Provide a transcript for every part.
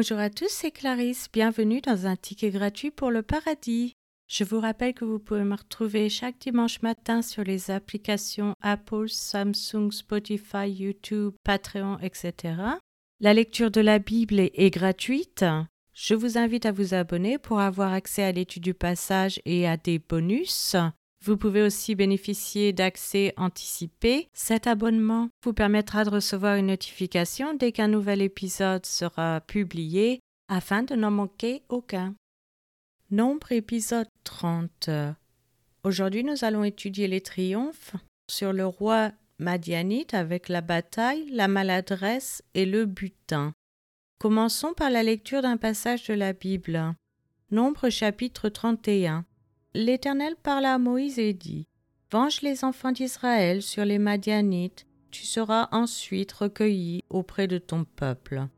Bonjour à tous, c'est Clarisse. Bienvenue dans un ticket gratuit pour le paradis. Je vous rappelle que vous pouvez me retrouver chaque dimanche matin sur les applications Apple, Samsung, Spotify, YouTube, Patreon, etc. La lecture de la Bible est gratuite. Je vous invite à vous abonner pour avoir accès à l'étude du passage et à des bonus. Vous pouvez aussi bénéficier d'accès anticipé. Cet abonnement vous permettra de recevoir une notification dès qu'un nouvel épisode sera publié afin de n'en manquer aucun. Nombre épisode 30. Aujourd'hui, nous allons étudier les triomphes sur le roi Madianite avec la bataille, la maladresse et le butin. Commençons par la lecture d'un passage de la Bible. Nombre chapitre 31. L'Éternel parla à Moïse et dit Venge les enfants d'Israël sur les Madianites, tu seras ensuite recueilli auprès de ton peuple.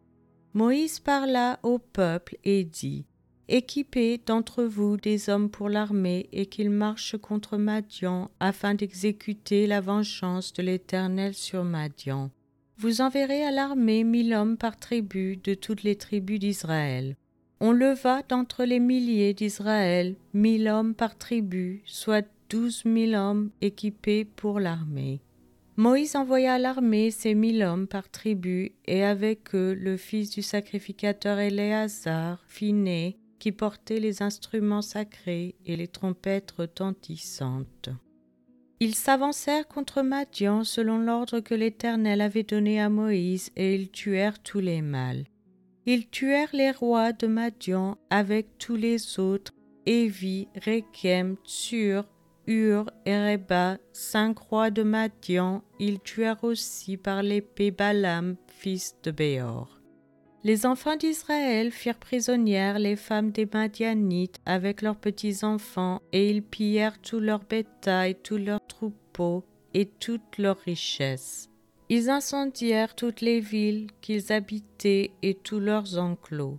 Moïse parla au peuple et dit Équipez d'entre vous des hommes pour l'armée et qu'ils marchent contre Madian afin d'exécuter la vengeance de l'Éternel sur Madian. Vous enverrez à l'armée mille hommes par tribu de toutes les tribus d'Israël. On leva d'entre les milliers d'Israël mille hommes par tribu, soit douze mille hommes équipés pour l'armée. Moïse envoya à l'armée ces mille hommes par tribu, et avec eux le fils du sacrificateur Éléazar, Phiné, qui portait les instruments sacrés et les trompettes retentissantes. Ils s'avancèrent contre Madian selon l'ordre que l'Éternel avait donné à Moïse, et ils tuèrent tous les mâles. Ils tuèrent les rois de Madian avec tous les autres, Évi, Rekem, Tsur, Ur et Reba, cinq rois de Madian, ils tuèrent aussi par l'épée Balaam, fils de Béor. Les enfants d'Israël firent prisonnières les femmes des Madianites avec leurs petits-enfants, et ils pillèrent tout leur bétail, tous leurs troupeaux et toutes leurs richesses. Ils incendièrent toutes les villes qu'ils habitaient et tous leurs enclos.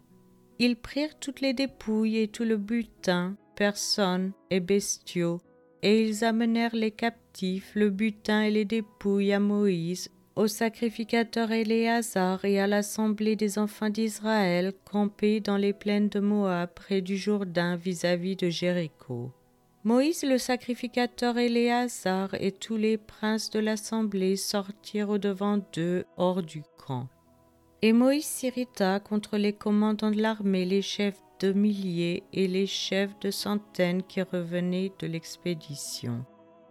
Ils prirent toutes les dépouilles et tout le butin, personnes et bestiaux, et ils amenèrent les captifs, le butin et les dépouilles à Moïse, au sacrificateur Éléazar et à l'assemblée des enfants d'Israël campés dans les plaines de Moab près du Jourdain vis-à-vis de Jéricho. Moïse le sacrificateur Éléazar et tous les princes de l'assemblée sortirent au-devant d'eux hors du camp. Et Moïse s'irrita contre les commandants de l'armée, les chefs de milliers et les chefs de centaines qui revenaient de l'expédition.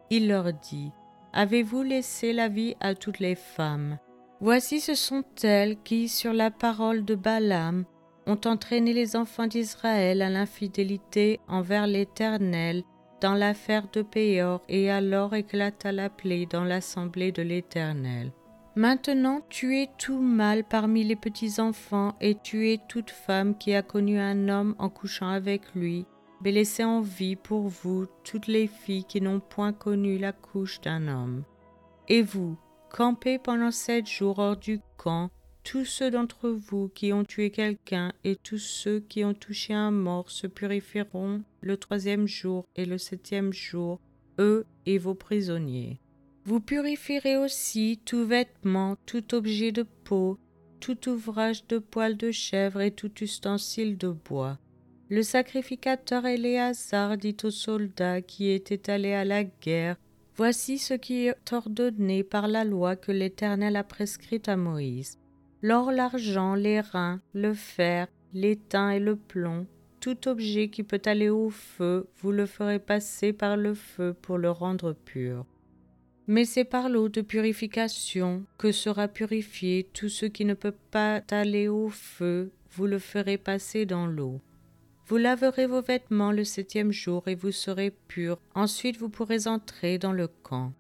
Il leur dit, Avez-vous laissé la vie à toutes les femmes? Voici ce sont elles qui, sur la parole de Balaam, ont entraîné les enfants d'Israël à l'infidélité envers l'Éternel dans l'affaire de Péor, et alors éclata la plaie dans l'assemblée de l'Éternel. Maintenant tuez tout mâle parmi les petits enfants, et tuez toute femme qui a connu un homme en couchant avec lui, mais laissez en vie pour vous toutes les filles qui n'ont point connu la couche d'un homme. Et vous, campez pendant sept jours hors du camp, tous ceux d'entre vous qui ont tué quelqu'un et tous ceux qui ont touché un mort se purifieront le troisième jour et le septième jour, eux et vos prisonniers. Vous purifierez aussi tout vêtement, tout objet de peau, tout ouvrage de poil de chèvre et tout ustensile de bois. Le sacrificateur Éléazar dit aux soldats qui étaient allés à la guerre Voici ce qui est ordonné par la loi que l'Éternel a prescrite à Moïse l'or, l'argent, les reins, le fer, l'étain et le plomb, tout objet qui peut aller au feu, vous le ferez passer par le feu pour le rendre pur. Mais c'est par l'eau de purification que sera purifié tout ce qui ne peut pas aller au feu, vous le ferez passer dans l'eau. Vous laverez vos vêtements le septième jour et vous serez purs. Ensuite vous pourrez entrer dans le camp.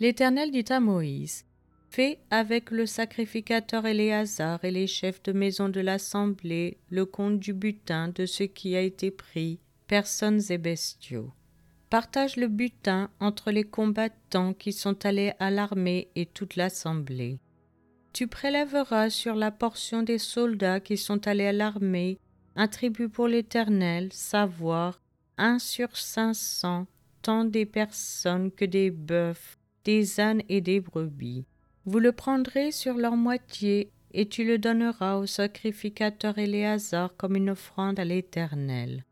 L'Éternel dit à Moïse, fait avec le sacrificateur Éléazar et les chefs de maison de l'assemblée le compte du butin de ce qui a été pris, personnes et bestiaux. Partage le butin entre les combattants qui sont allés à l'armée et toute l'assemblée. Tu prélèveras sur la portion des soldats qui sont allés à l'armée un tribut pour l'Éternel, savoir un sur cinq cents, tant des personnes que des bœufs, des ânes et des brebis. Vous le prendrez sur leur moitié et tu le donneras au sacrificateur Éléazar comme une offrande à l'Éternel.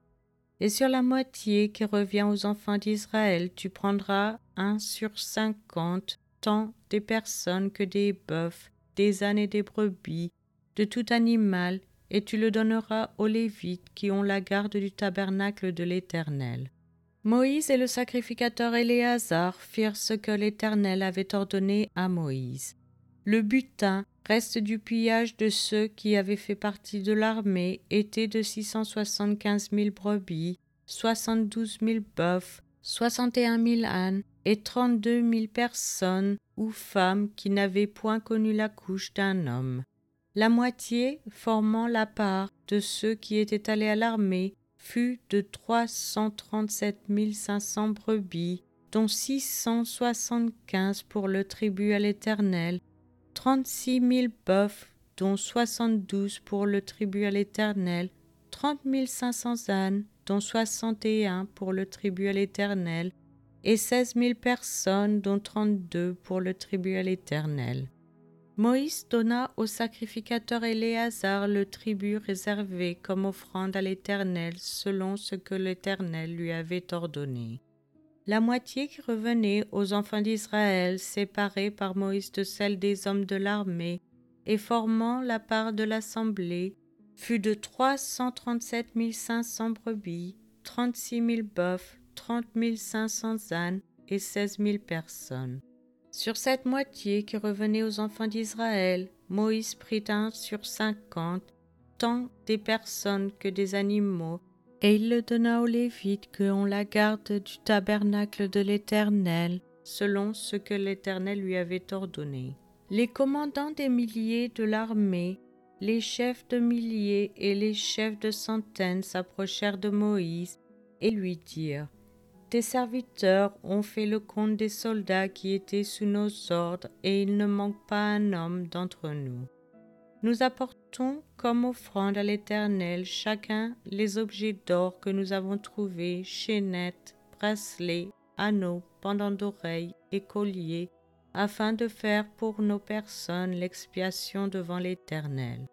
Et sur la moitié qui revient aux enfants d'Israël, tu prendras un sur cinquante, tant des personnes que des bœufs, des ânes et des brebis, de tout animal, et tu le donneras aux Lévites qui ont la garde du tabernacle de l'Éternel. Moïse et le sacrificateur Éléazar firent ce que l'Éternel avait ordonné à Moïse. Le butin, reste du pillage de ceux qui avaient fait partie de l'armée, était de six cent soixante-quinze mille brebis, soixante-douze mille bœufs, soixante et un mille ânes, et trente-deux mille personnes ou femmes qui n'avaient point connu la couche d'un homme. La moitié, formant la part de ceux qui étaient allés à l'armée, fut de trois cent trente-sept mille cinq cents brebis, dont six cent soixante-quinze pour le tribut à l'Éternel, trente-six mille bœufs, dont soixante-douze pour le tribut à l'Éternel, trente mille cinq cents ânes, dont soixante et un pour le tribut à l'Éternel, et seize mille personnes, dont trente-deux pour le tribut à l'Éternel. Moïse donna au sacrificateur Éléazar le tribut réservé comme offrande à l'Éternel selon ce que l'Éternel lui avait ordonné. La moitié qui revenait aux enfants d'Israël, séparée par Moïse de celle des hommes de l'armée, et formant la part de l'assemblée, fut de trois cent trente-sept mille cinq cents brebis, trente-six mille bœufs, trente mille cinq cents ânes et seize mille personnes. Sur cette moitié qui revenait aux enfants d'Israël, Moïse prit un sur cinquante, tant des personnes que des animaux, et il le donna aux Lévites qui ont la garde du tabernacle de l'Éternel, selon ce que l'Éternel lui avait ordonné. Les commandants des milliers de l'armée, les chefs de milliers et les chefs de centaines s'approchèrent de Moïse et lui dirent tes serviteurs ont fait le compte des soldats qui étaient sous nos ordres, et il ne manque pas un homme d'entre nous. Nous apportons comme offrande à l'Éternel chacun les objets d'or que nous avons trouvés, chaînettes, bracelets, anneaux, pendants d'oreilles et colliers, afin de faire pour nos personnes l'expiation devant l'Éternel.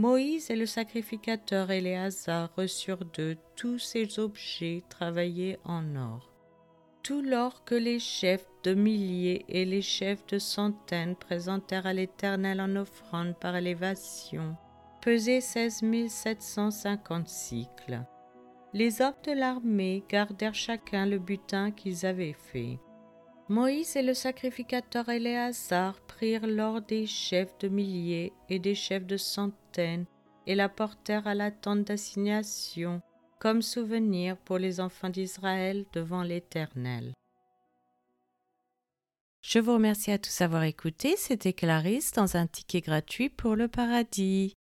Moïse et le sacrificateur Éléazar reçurent d'eux tous ces objets travaillés en or. Tout l'or que les chefs de milliers et les chefs de centaines présentèrent à l'Éternel en offrande par élévation pesait seize mille sept cent cinquante cycles. Les hommes de l'armée gardèrent chacun le butin qu'ils avaient fait. Moïse et le sacrificateur Éléazar prirent l'or des chefs de milliers et des chefs de centaines et l'apportèrent à la tente d'assignation comme souvenir pour les enfants d'Israël devant l'Éternel. Je vous remercie à tous d'avoir écouté. C'était Clarisse dans un ticket gratuit pour le paradis.